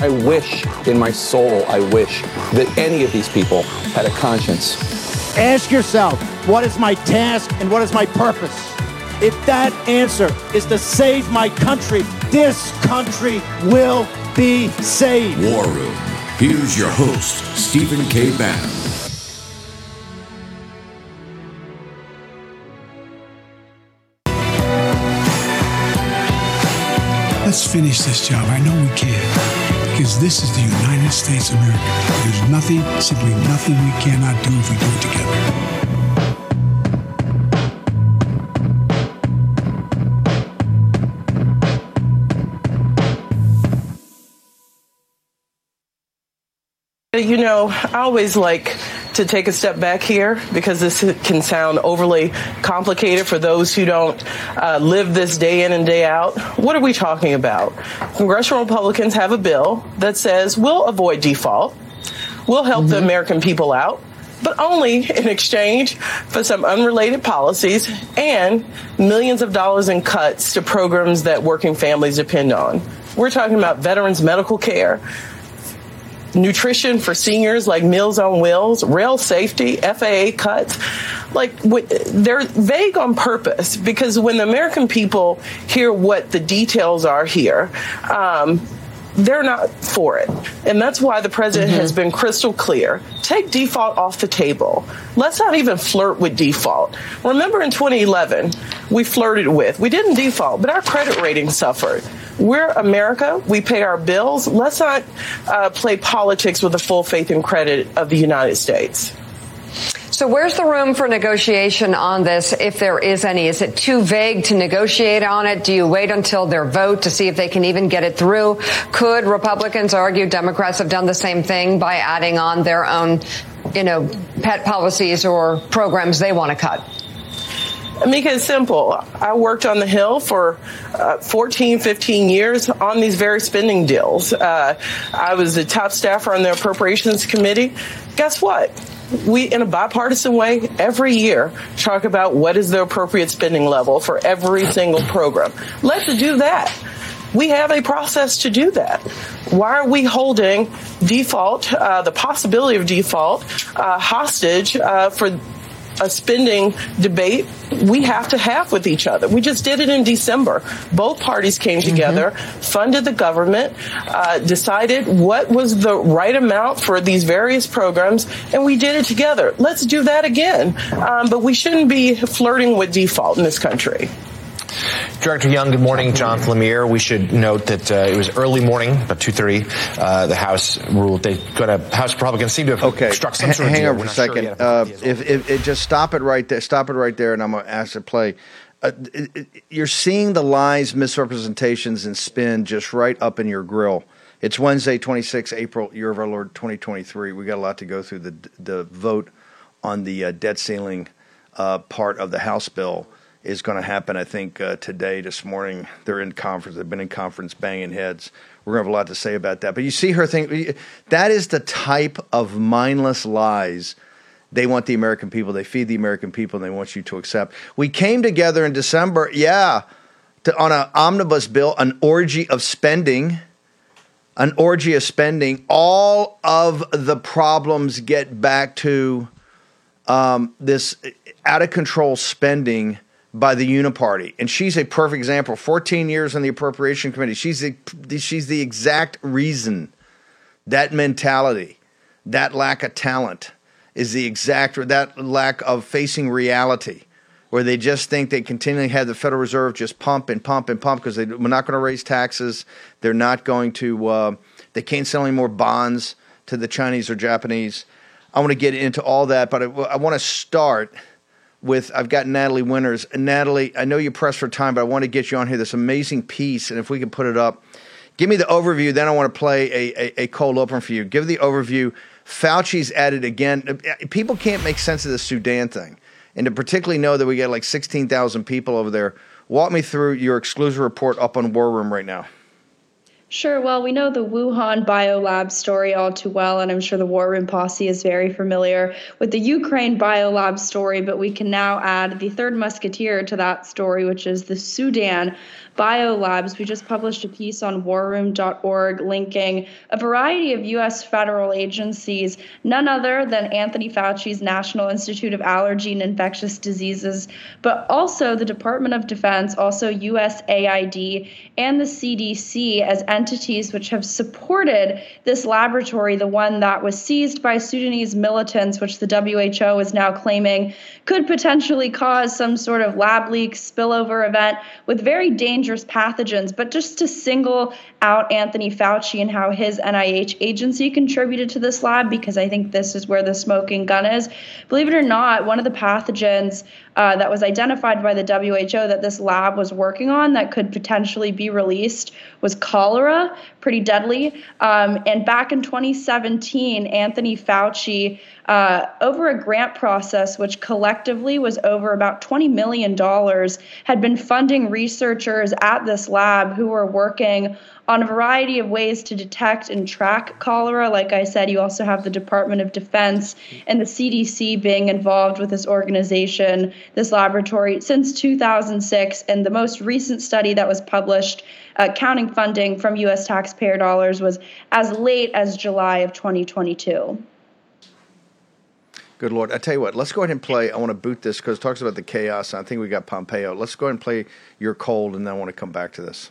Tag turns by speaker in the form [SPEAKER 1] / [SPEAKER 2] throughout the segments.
[SPEAKER 1] I wish in my soul, I wish that any of these people had a conscience.
[SPEAKER 2] Ask yourself, what is my task and what is my purpose? If that answer is to save my country, this country will be saved.
[SPEAKER 3] War Room. Here's your host, Stephen K. Bannon.
[SPEAKER 4] Let's finish this job. I know we can. Because this is the United States of America. There's nothing, simply nothing we cannot do if we do it together.
[SPEAKER 5] You know, I always like to take a step back here because this can sound overly complicated for those who don't uh, live this day in and day out. What are we talking about? Congressional Republicans have a bill that says we'll avoid default, we'll help the American people out. But only in exchange for some unrelated policies and millions of dollars in cuts to programs that working families depend on. We're talking about veterans' medical care, nutrition for seniors like Meals on Wheels, rail safety, FAA cuts. Like they're vague on purpose because when the American people hear what the details are here, um, they're not for it. And that's why the president has been crystal clear. Take default off the table. Let's not even flirt with default. Remember in 2011, we flirted with, we didn't default, but our credit rating suffered. We're America. We pay our bills. Let's not uh, play politics with the full faith and credit of the United States.
[SPEAKER 6] So where's the room for negotiation on this, if there is any? Is it too vague to negotiate on it? Do you wait until their vote to see if they can even get it through? Could Republicans argue Democrats have done the same thing by adding on their own, you know, pet policies or programs they want to cut?
[SPEAKER 5] Amika, it's simple. I worked on the Hill for uh, 14, 15 years on these very spending deals. Uh, I was the top staffer on the Appropriations Committee. Guess what? We, in a bipartisan way, every year talk about what is the appropriate spending level for every single program. Let's do that. We have a process to do that. Why are we holding default, uh, the possibility of default, uh, hostage uh, for a spending debate we have to have with each other. We just did it in December. Both parties came together, funded the government, uh, decided what was the right amount for these various programs, and we did it together. Let's do that again. Um, but we shouldn't be flirting with default in this country.
[SPEAKER 7] Director Young, good morning. Jonathan Lemire. We should note that uh, it was early morning, about 2.30. Uh, the House ruled they got a House Republicans seem to have
[SPEAKER 8] Okay,
[SPEAKER 7] struck some
[SPEAKER 8] h-
[SPEAKER 7] sort of
[SPEAKER 8] hang on for a
[SPEAKER 7] not sure
[SPEAKER 8] second. uh, if, if, if just stop it right there, stop it right there, and I'm gonna ask to play. Uh, it- it- you're seeing the lies, misrepresentations, and spin just right up in your grill. It's Wednesday, 26 April, year of our Lord 2023. We got a lot to go through. The the vote on the uh, debt ceiling uh, part of the House bill is going to happen. I think uh, today, this morning, they're in conference. They've been in conference, banging heads. We're going to have a lot to say about that. But you see her thing. That is the type of mindless lies they want the American people. They feed the American people, and they want you to accept. We came together in December, yeah, to, on an omnibus bill, an orgy of spending, an orgy of spending. All of the problems get back to um, this out of control spending by the Uniparty, and she's a perfect example. Fourteen years on the Appropriation Committee. She's the she's the exact reason that mentality, that lack of talent, is the exact that lack of facing reality, where they just think they continually have the Federal Reserve just pump and pump and pump because they, we're not going to raise taxes. They're not going to. Uh, they can't sell any more bonds to the Chinese or Japanese. I want to get into all that, but I, I want to start with I've got Natalie Winters. And Natalie, I know you're pressed for time, but I want to get you on here. This amazing piece, and if we can put it up, Give me the overview. Then I want to play a, a, a cold open for you. Give the overview. Fauci's added again. People can't make sense of the Sudan thing, and to particularly know that we got like sixteen thousand people over there. Walk me through your exclusive report up on War Room right now.
[SPEAKER 9] Sure. Well, we know the Wuhan biolab story all too well, and I'm sure the War Room Posse is very familiar with the Ukraine biolab story, but we can now add the third musketeer to that story, which is the Sudan biolabs. We just published a piece on warroom.org linking a variety of U.S. federal agencies, none other than Anthony Fauci's National Institute of Allergy and Infectious Diseases, but also the Department of Defense, also USAID, and the CDC as entities which have supported this laboratory, the one that was seized by Sudanese militants, which the WHO is now claiming could potentially cause some sort of lab leak spillover event with very dangerous pathogens. But just to single out Anthony Fauci and how his NIH agency contributed to this lab, because I think this is where the smoking gun is. Believe it or not, one of the pathogens uh, that was identified by the WHO that this lab was working on that could potentially be released was cholera, pretty deadly. Um, and back in 2017, Anthony Fauci, uh, over a grant process, which collectively was over about $20 million, had been funding researchers at this lab who were working on a variety of ways to detect and track cholera. Like I said, you also have the Department of Defense and the CDC being involved with this organization, this laboratory, since 2006. And the most recent study that was published, uh, counting funding from U.S. taxpayer dollars, was as late as July of 2022.
[SPEAKER 8] Good Lord. I tell you what, let's go ahead and play. I want to boot this because it talks about the chaos. I think we got Pompeo. Let's go ahead and play Your Cold, and then I want to come back to this.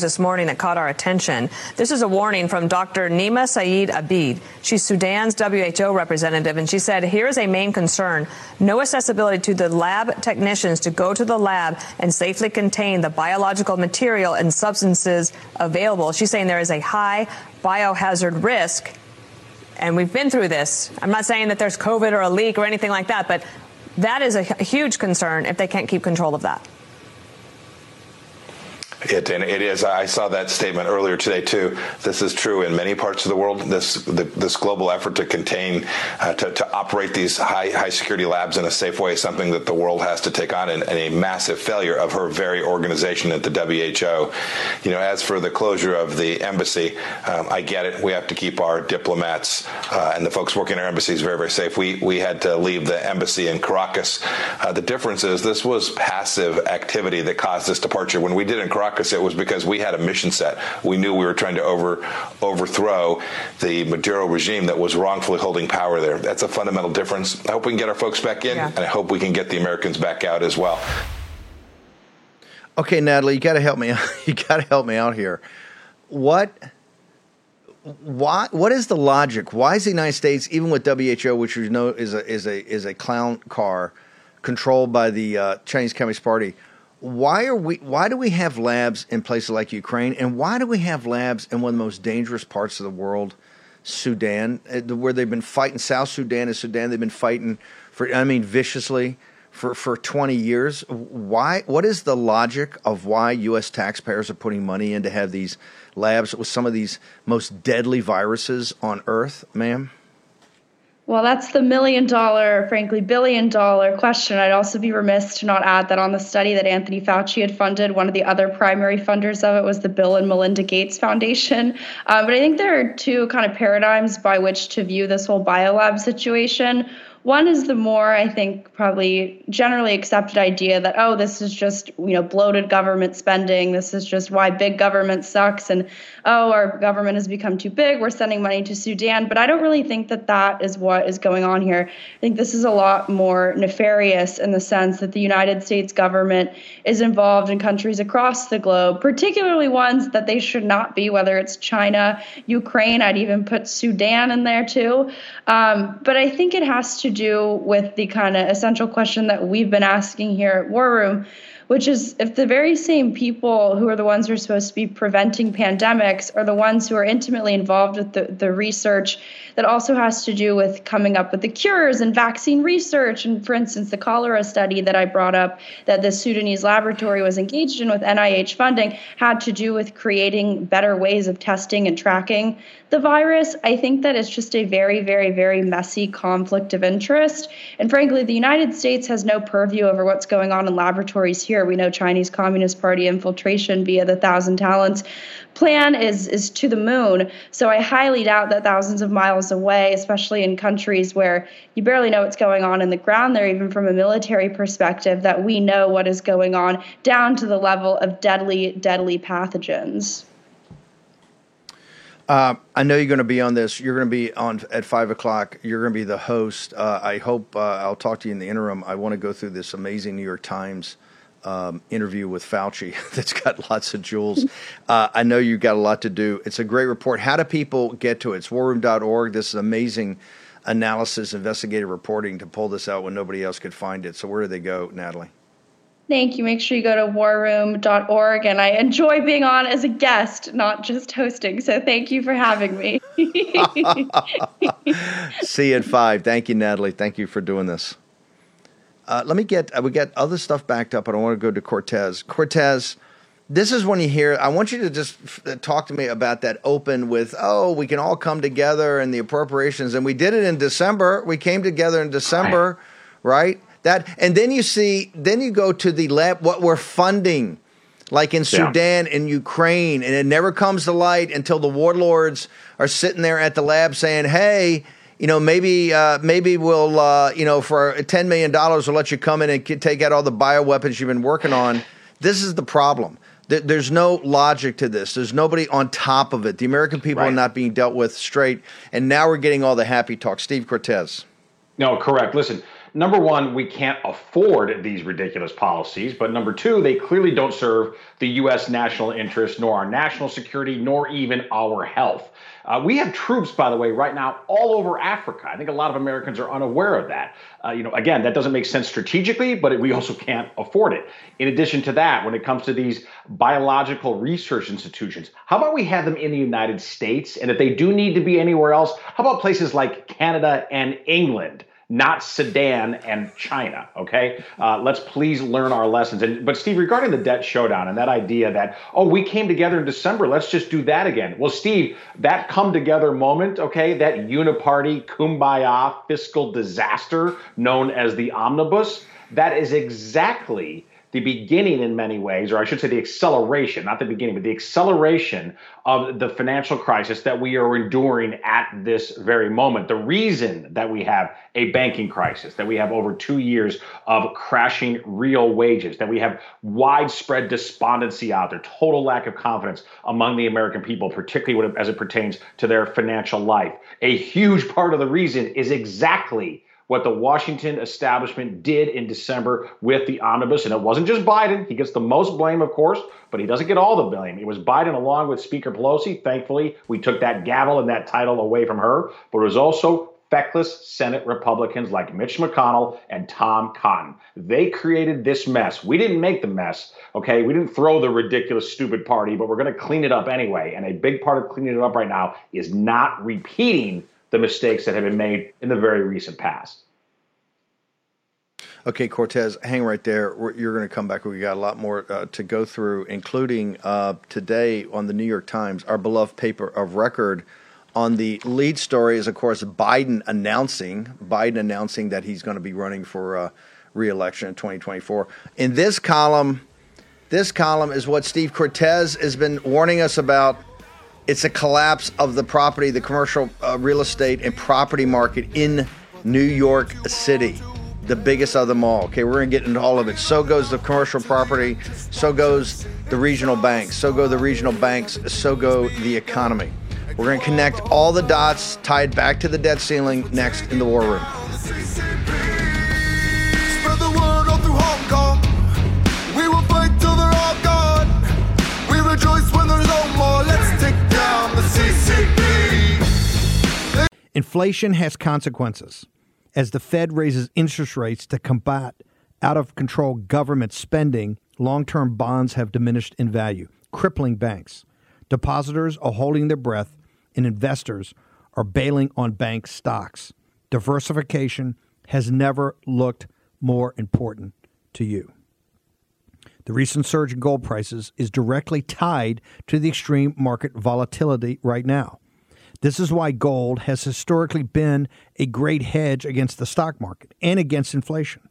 [SPEAKER 10] this morning that caught our attention. This is a warning from Dr. Nima Saeed Abid. She's Sudan's WHO representative, and she said, Here is a main concern no accessibility to the lab technicians to go to the lab and safely contain the biological material and substances available. She's saying there is a high biohazard risk. And we've been through this. I'm not saying that there's COVID or a leak or anything like that, but that is a huge concern if they can't keep control of that.
[SPEAKER 11] It and it is. I saw that statement earlier today too. This is true in many parts of the world. This the, this global effort to contain, uh, to, to operate these high high security labs in a safe way is something that the world has to take on, and, and a massive failure of her very organization at the WHO. You know, as for the closure of the embassy, um, I get it. We have to keep our diplomats uh, and the folks working in our embassies very very safe. We we had to leave the embassy in Caracas. Uh, the difference is this was passive activity that caused this departure. When we did in Caracas Caracas, it was because we had a mission set. We knew we were trying to over overthrow the Maduro regime that was wrongfully holding power there. That's a fundamental difference. I hope we can get our folks back in, yeah. and I hope we can get the Americans back out as well.
[SPEAKER 8] Okay, Natalie, you got to help me. you got to help me out here. What? Why? What is the logic? Why is the United States, even with WHO, which we know is a is a is a clown car, controlled by the uh, Chinese Communist Party? Why are we why do we have labs in places like Ukraine and why do we have labs in one of the most dangerous parts of the world Sudan? Uh, where they've been fighting South Sudan and Sudan. They've been fighting for I mean viciously for for 20 years. Why what is the logic of why US taxpayers are putting money in to have these labs with some of these most deadly viruses on earth ma'am
[SPEAKER 9] well, that's the million dollar, frankly, billion dollar question. I'd also be remiss to not add that on the study that Anthony Fauci had funded, one of the other primary funders of it was the Bill and Melinda Gates Foundation. Um, but I think there are two kind of paradigms by which to view this whole biolab situation. One is the more, I think, probably generally accepted idea that, oh, this is just, you know, bloated government spending. This is just why big government sucks. And, oh, our government has become too big. We're sending money to Sudan. But I don't really think that that is what is going on here. I think this is a lot more nefarious in the sense that the United States government is involved in countries across the globe, particularly ones that they should not be, whether it's China, Ukraine. I'd even put Sudan in there too. Um, but I think it has to do with the kind of essential question that we've been asking here at War Room, which is if the very same people who are the ones who are supposed to be preventing pandemics are the ones who are intimately involved with the, the research that also has to do with coming up with the cures and vaccine research. And for instance, the cholera study that I brought up that the Sudanese laboratory was engaged in with NIH funding had to do with creating better ways of testing and tracking the virus. I think that it's just a very, very, very messy conflict of interest. And frankly, the United States has no purview over what's going on in laboratories here. We know Chinese Communist Party infiltration via the Thousand Talents plan is is to the moon. So I highly doubt that thousands of miles away, especially in countries where you barely know what's going on in the ground there, even from a military perspective, that we know what is going on down to the level of deadly, deadly pathogens.
[SPEAKER 8] Uh, I know you're going to be on this. You're going to be on at five o'clock. You're going to be the host. Uh, I hope uh, I'll talk to you in the interim. I want to go through this amazing New York Times um, interview with Fauci that's got lots of jewels. Uh, I know you've got a lot to do. It's a great report. How do people get to it? It's warroom.org. This is amazing analysis, investigative reporting to pull this out when nobody else could find it. So where do they go, Natalie?
[SPEAKER 9] Thank you. Make sure you go to warroom.org. And I enjoy being on as a guest, not just hosting. So thank you for having me.
[SPEAKER 8] See you at five. Thank you, Natalie. Thank you for doing this. Uh, let me get, uh, we get other stuff backed up, but I want to go to Cortez. Cortez, this is when you hear, I want you to just f- uh, talk to me about that open with, oh, we can all come together and the appropriations. And we did it in December. We came together in December, right? That, and then you see, then you go to the lab, what we're funding like in Sudan and Ukraine, and it never comes to light until the warlords are sitting there at the lab saying, "Hey, you know, maybe uh, maybe we'll, uh, you know, for ten million dollars, we'll let you come in and take out all the bioweapons you've been working on. This is the problem. There's no logic to this. There's nobody on top of it. The American people right. are not being dealt with straight, and now we're getting all the happy talk. Steve Cortez.
[SPEAKER 12] No, correct. Listen, number one, we can't afford these ridiculous policies. But number two, they clearly don't serve the U.S. national interest, nor our national security, nor even our health. Uh, we have troops, by the way, right now all over Africa. I think a lot of Americans are unaware of that. Uh, you know, again, that doesn't make sense strategically, but we also can't afford it. In addition to that, when it comes to these biological research institutions, how about we have them in the United States? And if they do need to be anywhere else, how about places like Canada and England? Not Sudan and China. Okay, uh, let's please learn our lessons. And but Steve, regarding the debt showdown and that idea that oh we came together in December, let's just do that again. Well, Steve, that come together moment, okay, that uniparty kumbaya fiscal disaster known as the omnibus, that is exactly the beginning in many ways, or I should say the acceleration, not the beginning, but the acceleration of the financial crisis that we are enduring at this very moment. The reason that we have a banking crisis, that we have over two years of crashing real wages, that we have widespread despondency out there, total lack of confidence among the American people, particularly as it pertains to their financial life. A huge part of the reason is exactly what the Washington establishment did in December with the omnibus. And it wasn't just Biden. He gets the most blame, of course, but he doesn't get all the blame. It was Biden along with Speaker Pelosi. Thankfully, we took that gavel and that title away from her. But it was also feckless Senate Republicans like Mitch McConnell and Tom Cotton. They created this mess. We didn't make the mess, okay? We didn't throw the ridiculous, stupid party, but we're going to clean it up anyway. And a big part of cleaning it up right now is not repeating the mistakes that have been made in the very recent past.
[SPEAKER 8] Okay, Cortez, hang right there. You're going to come back. We got a lot more uh, to go through, including uh, today on the New York Times, our beloved paper of record. On the lead story is, of course, Biden announcing Biden announcing that he's going to be running for uh, reelection in 2024. In this column, this column is what Steve Cortez has been warning us about it's a collapse of the property, the commercial uh, real estate and property market in New York City, the biggest of them all. Okay, we're gonna get into all of it. So goes the commercial property, so goes the regional banks, so go the regional banks, so go the economy. We're gonna connect all the dots, tied back to the debt ceiling next in the war room.
[SPEAKER 13] Inflation has consequences. As the Fed raises interest rates to combat out of control government spending, long term bonds have diminished in value, crippling banks. Depositors are holding their breath, and investors are bailing on bank stocks. Diversification has never looked more important to you. The recent surge in gold prices is directly tied to the extreme market volatility right now. This is why gold has historically been a great hedge against the stock market and against inflation.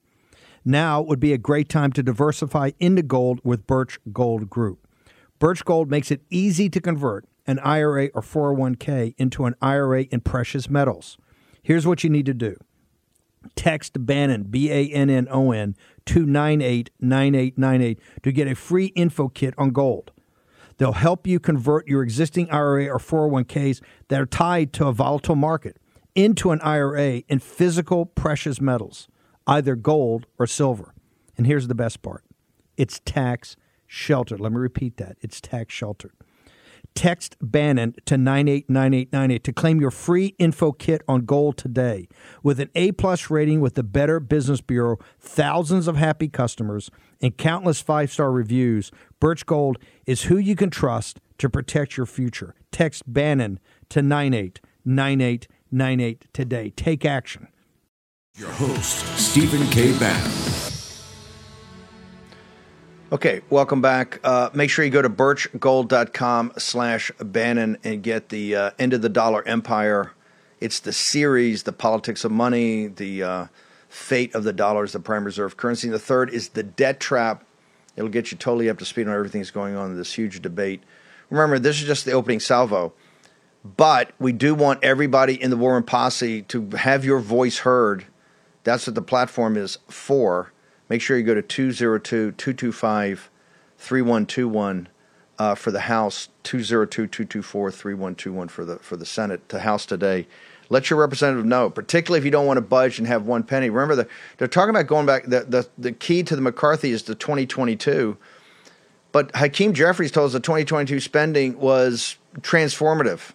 [SPEAKER 13] Now would be a great time to diversify into gold with Birch Gold Group. Birch Gold makes it easy to convert an IRA or 401k into an IRA in precious metals. Here's what you need to do. Text Bannon, B A N N O N, to 989898 to get a free info kit on gold. They'll help you convert your existing IRA or 401ks that are tied to a volatile market into an IRA in physical precious metals, either gold or silver. And here's the best part it's tax sheltered. Let me repeat that it's tax sheltered. Text Bannon to 989898 to claim your free info kit on gold today. With an A plus rating with the Better Business Bureau, thousands of happy customers, and countless five star reviews, Birch Gold is who you can trust to protect your future. Text Bannon to 989898 today. Take action.
[SPEAKER 3] Your host, Stephen K. Bannon.
[SPEAKER 8] Okay, welcome back. Uh, make sure you go to birchgold.com slash Bannon and get the uh, End of the Dollar Empire. It's the series, The Politics of Money, The uh, Fate of the Dollar as the Prime Reserve Currency. And the third is The Debt Trap. It'll get you totally up to speed on everything that's going on in this huge debate. Remember, this is just the opening salvo, but we do want everybody in the War Room Posse to have your voice heard. That's what the platform is for make sure you go to 202 225 3121 uh, for the House, 202 224 3121 for the for the Senate to House today. Let your representative know, particularly if you don't want to budge and have one penny. Remember, the, they're talking about going back. The, the, the key to the McCarthy is the 2022. But Hakeem Jeffries told us the 2022 spending was transformative.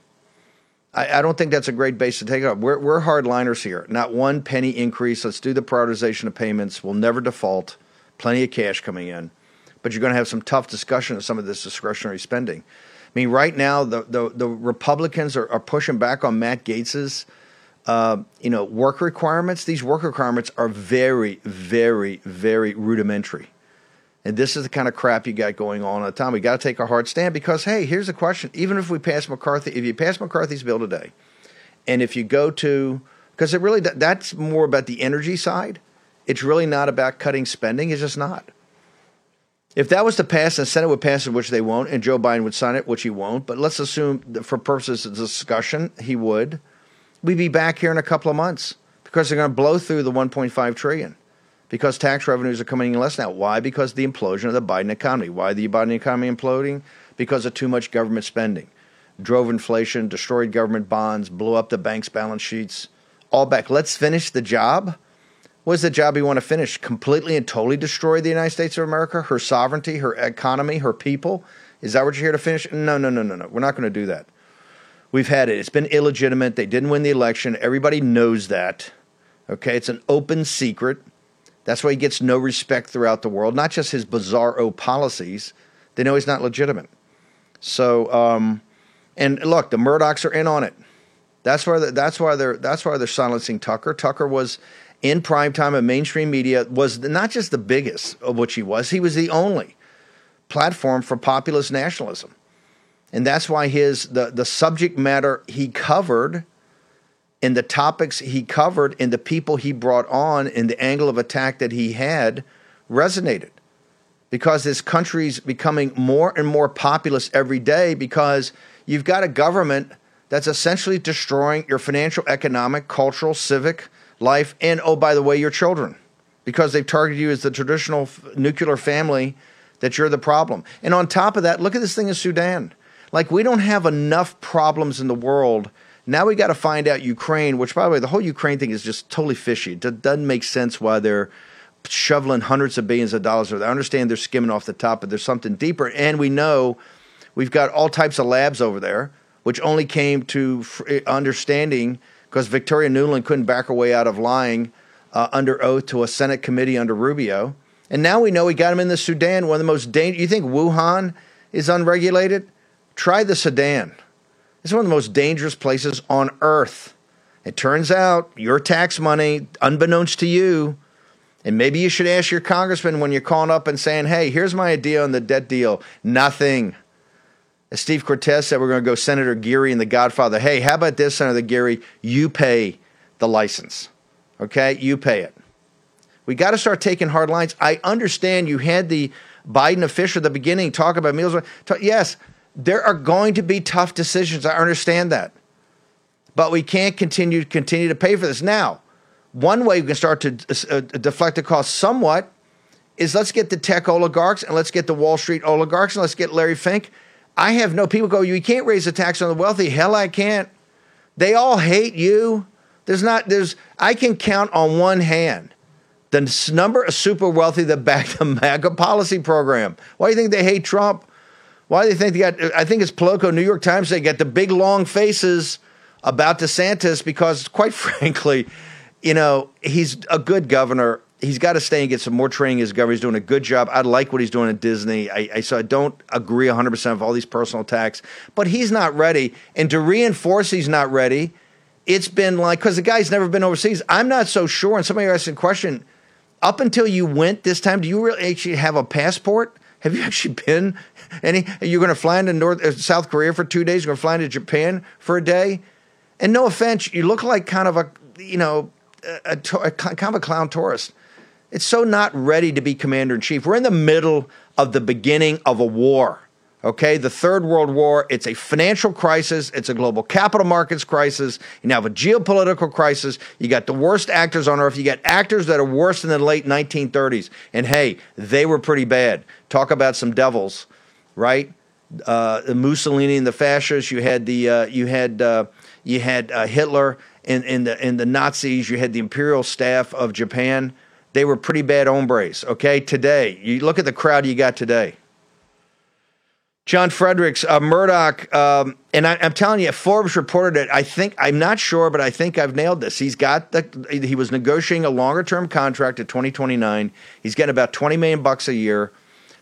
[SPEAKER 8] I, I don't think that's a great base to take up. We're, we're hardliners here. Not one penny increase. Let's do the prioritization of payments. We'll never default. Plenty of cash coming in. But you're going to have some tough discussion of some of this discretionary spending. I mean, right now, the, the, the Republicans are, are pushing back on Matt Gaetz's uh, you know, work requirements. These work requirements are very, very, very rudimentary. And this is the kind of crap you got going on at the time. We got to take a hard stand because, hey, here's the question. Even if we pass McCarthy, if you pass McCarthy's bill today, and if you go to, because it really, that, that's more about the energy side. It's really not about cutting spending. It's just not. If that was to pass, and the Senate would pass it, which they won't, and Joe Biden would sign it, which he won't, but let's assume for purposes of discussion, he would, we'd be back here in a couple of months because they're going to blow through the 1.5 trillion because tax revenues are coming in less now. Why? Because the implosion of the Biden economy. Why the Biden economy imploding? Because of too much government spending. Drove inflation, destroyed government bonds, blew up the bank's balance sheets. All back. Let's finish the job. What's the job you want to finish? Completely and totally destroy the United States of America, her sovereignty, her economy, her people? Is that what you're here to finish? No, no, no, no, no. We're not going to do that. We've had it. It's been illegitimate. They didn't win the election. Everybody knows that. Okay, it's an open secret. That's why he gets no respect throughout the world. Not just his bizarro policies. They know he's not legitimate. So, um, and look, the Murdochs are in on it. That's why. The, that's why they're. That's why they're silencing Tucker. Tucker was in prime time of mainstream media. Was not just the biggest of which he was. He was the only platform for populist nationalism, and that's why his the the subject matter he covered and the topics he covered and the people he brought on and the angle of attack that he had resonated because this country's becoming more and more populist every day because you've got a government that's essentially destroying your financial, economic, cultural, civic life, and oh, by the way, your children, because they've targeted you as the traditional f- nuclear family that you're the problem. And on top of that, look at this thing in Sudan. Like, we don't have enough problems in the world. Now we got to find out Ukraine, which, by the way, the whole Ukraine thing is just totally fishy. It doesn't make sense why they're shoveling hundreds of billions of dollars. I understand they're skimming off the top, but there's something deeper. And we know we've got all types of labs over there, which only came to understanding because Victoria Nuland couldn't back her way out of lying uh, under oath to a Senate committee under Rubio. And now we know we got him in the Sudan, one of the most dangerous. You think Wuhan is unregulated? Try the Sudan. It's one of the most dangerous places on earth. It turns out your tax money, unbeknownst to you, and maybe you should ask your congressman when you're calling up and saying, hey, here's my idea on the debt deal. Nothing. As Steve Cortez said, we're going to go Senator Geary and the Godfather. Hey, how about this, Senator Geary? You pay the license. Okay? You pay it. We got to start taking hard lines. I understand you had the Biden official at the beginning talk about meals. Yes, there are going to be tough decisions. I understand that. But we can't continue to continue to pay for this. Now, one way we can start to uh, deflect the cost somewhat is let's get the tech oligarchs and let's get the Wall Street oligarchs and let's get Larry Fink. I have no people go, you can't raise the tax on the wealthy. Hell, I can't. They all hate you. There's not, there's, I can count on one hand the number of super wealthy that back the MAGA policy program. Why do you think they hate Trump? Why do they think they got, I think it's Politico, New York Times, they get the big long faces about DeSantis because, quite frankly, you know, he's a good governor. He's got to stay and get some more training as governor. He's doing a good job. I like what he's doing at Disney. I, I so I don't agree 100% of all these personal attacks, but he's not ready. And to reinforce he's not ready, it's been like, because the guy's never been overseas. I'm not so sure. And somebody asked a question up until you went this time, do you really actually have a passport? Have you actually been any? You're going to fly into North uh, South Korea for two days. You're going to fly into Japan for a day. And no offense, you look like kind of a you know a, a, a kind of a clown tourist. It's so not ready to be commander in chief. We're in the middle of the beginning of a war. Okay, the Third World War, it's a financial crisis, it's a global capital markets crisis, you now have a geopolitical crisis. You got the worst actors on earth. You got actors that are worse than the late 1930s. And hey, they were pretty bad. Talk about some devils, right? Uh, Mussolini and the fascists. You had the uh, you had uh, you had uh, Hitler and, and the and the Nazis. You had the imperial staff of Japan. They were pretty bad hombres. Okay, today you look at the crowd you got today. John Fredericks, uh, Murdoch, um, and I, am telling you, Forbes reported it. I think I'm not sure, but I think I've nailed this. He's got the. He was negotiating a longer term contract at 2029. He's getting about 20 million bucks a year.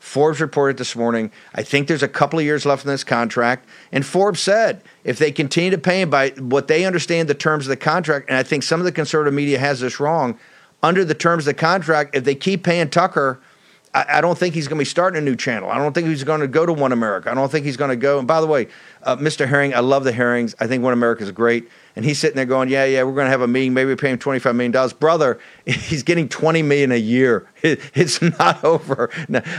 [SPEAKER 8] Forbes reported this morning. I think there's a couple of years left in this contract, and Forbes said if they continue to pay him by what they understand the terms of the contract, and I think some of the conservative media has this wrong. Under the terms of the contract, if they keep paying Tucker I, I don't think he's going to be starting a new channel. I don't think he's going to go to One America. I don't think he's going to go. And by the way, uh, Mr. Herring, I love the Herrings. I think One America is great. And he's sitting there going, "Yeah, yeah, we're going to have a meeting. Maybe we pay him twenty five million dollars, brother. He's getting twenty million a year. It, it's not over.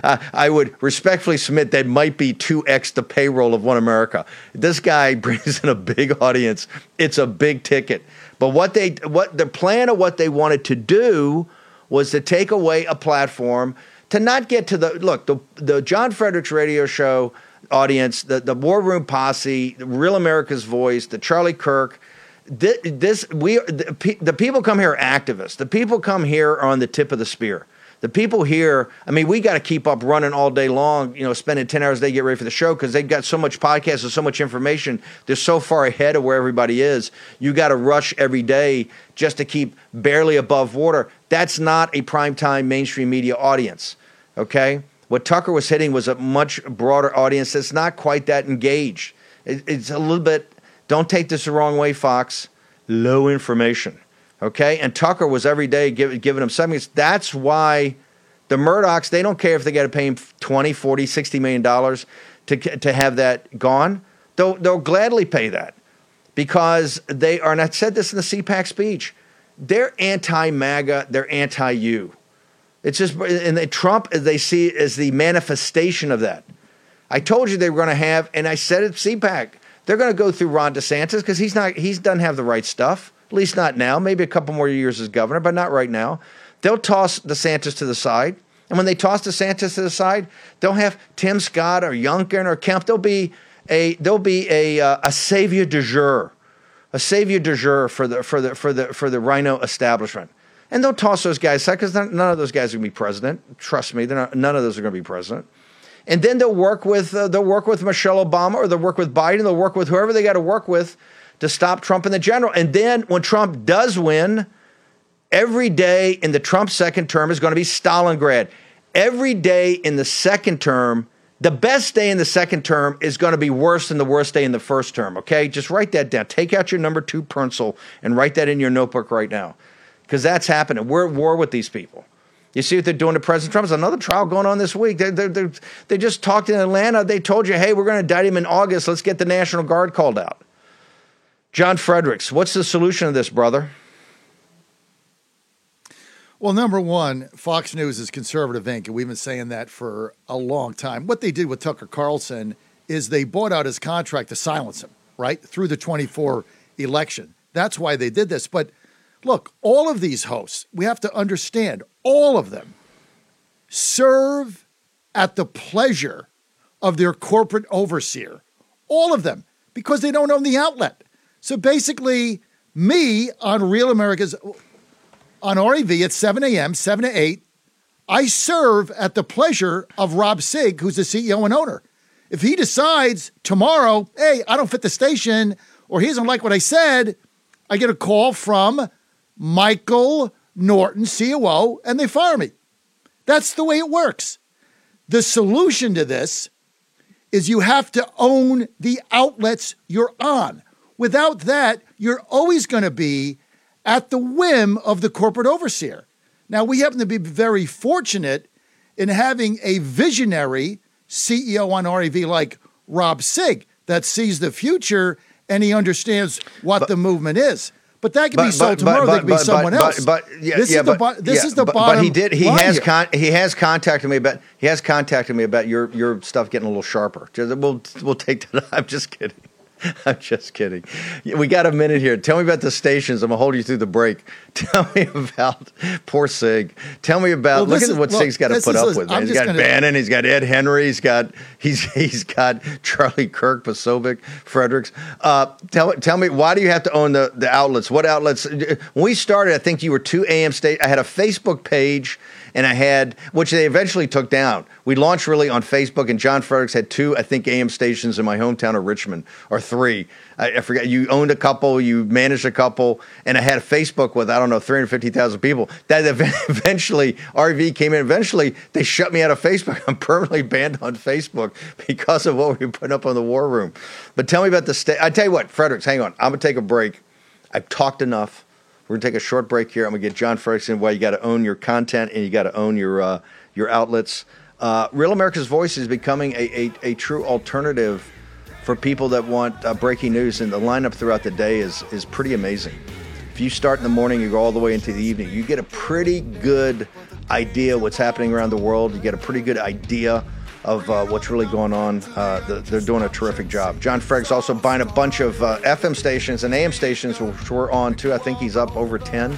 [SPEAKER 8] I, I would respectfully submit that might be two x the payroll of One America. This guy brings in a big audience. It's a big ticket. But what they, what the plan of what they wanted to do was to take away a platform to not get to the look the the John Fredericks radio show audience, the the War Room Posse, the Real America's Voice, the Charlie Kirk. This, this we the, the people come here activists. The people come here are on the tip of the spear. The people here, I mean, we got to keep up running all day long, you know, spending 10 hours a day get ready for the show because they've got so much podcasts and so much information. They're so far ahead of where everybody is. You got to rush every day just to keep barely above water. That's not a primetime mainstream media audience. Okay? What Tucker was hitting was a much broader audience that's not quite that engaged. It, it's a little bit, don't take this the wrong way, Fox, low information. Okay? And Tucker was every day give, giving them something. That's why the Murdochs, they don't care if they got to pay him 20, 40, 60 million dollars to, to have that gone. They'll, they'll gladly pay that because they are, and I said this in the CPAC speech, they're anti MAGA, they're anti you. It's just, and they, Trump, they see as the manifestation of that. I told you they were going to have, and I said at CPAC, they're going to go through Ron DeSantis because he's not he's doesn't have the right stuff. At least not now. Maybe a couple more years as governor, but not right now. They'll toss DeSantis to the side. And when they toss DeSantis to the side, they'll have Tim Scott or Youngkin or Kemp. They'll be a they'll be a uh, a savior de jure, a savior de jure for the for the for the for the RINO establishment. And they'll toss those guys aside because none of those guys are going to be president. Trust me, they're not, none of those are going to be president. And then they'll work with uh, they'll work with Michelle Obama or they'll work with Biden. They'll work with whoever they got to work with to stop Trump in the general. And then when Trump does win, every day in the Trump second term is going to be Stalingrad. Every day in the second term, the best day in the second term is going to be worse than the worst day in the first term. Okay, just write that down. Take out your number two pencil and write that in your notebook right now, because that's happening. We're at war with these people. You see what they're doing to President Trump? There's another trial going on this week. They, they, they, they just talked in Atlanta. They told you, hey, we're going to indict him in August. Let's get the National Guard called out. John Fredericks, what's the solution to this, brother?
[SPEAKER 14] Well, number one, Fox News is conservative ink, and we've been saying that for a long time. What they did with Tucker Carlson is they bought out his contract to silence him, right, through the 24 election. That's why they did this. But look, all of these hosts, we have to understand, all of them serve at the pleasure of their corporate overseer. All of them, because they don't own the outlet. So basically, me on Real America's on RAV at 7 a.m., 7 to 8, I serve at the pleasure of Rob Sigg, who's the CEO and owner. If he decides tomorrow, hey, I don't fit the station, or he doesn't like what I said, I get a call from Michael Norton, COO, and they fire me. That's the way it works. The solution to this is you have to own the outlets you're on. Without that, you're always going to be at the whim of the corporate overseer. Now, we happen to be very fortunate in having a visionary CEO on RAV like Rob Sigg that sees the future and he understands what but, the movement is. But that could be sold tomorrow. that could be someone else.
[SPEAKER 8] But, yeah, this yeah, is the bo-
[SPEAKER 14] this
[SPEAKER 8] yeah,
[SPEAKER 14] is the
[SPEAKER 8] but,
[SPEAKER 14] bottom.
[SPEAKER 8] But he did. He has con- he has contacted me about he has contacted me about your your stuff getting a little sharper. We'll we'll take that. I'm just kidding. I'm just kidding. We got a minute here. Tell me about the stations. I'm gonna hold you through the break. Tell me about poor Sigg. Tell me about well, look at is, what Sigg's got to put up with. Man. He's got gonna, Bannon. He's got Ed Henry. He's got he's he's got Charlie Kirk, Posobiec, Fredericks. Uh, tell tell me why do you have to own the the outlets? What outlets? When we started, I think you were two AM state. I had a Facebook page and I had, which they eventually took down. We launched really on Facebook, and John Fredericks had two, I think, AM stations in my hometown of Richmond, or three. I, I forget. You owned a couple, you managed a couple, and I had a Facebook with I don't know 350,000 people. That eventually RV came in. Eventually, they shut me out of Facebook. I'm permanently banned on Facebook because of what we put up on the War Room. But tell me about the state. I tell you what, Fredericks, hang on. I'm gonna take a break. I've talked enough. We're gonna take a short break here. I'm gonna get John Ferguson. Why you got to own your content and you got to own your uh, your outlets. Uh, Real America's Voice is becoming a, a, a, true alternative for people that want uh, breaking news, and the lineup throughout the day is is pretty amazing. If you start in the morning, you go all the way into the evening, you get a pretty good idea what's happening around the world. You get a pretty good idea of uh, what's really going on. Uh, the, they're doing a terrific job. John Fredericks also buying a bunch of uh, FM stations and AM stations, which we're on too. I think he's up over 10.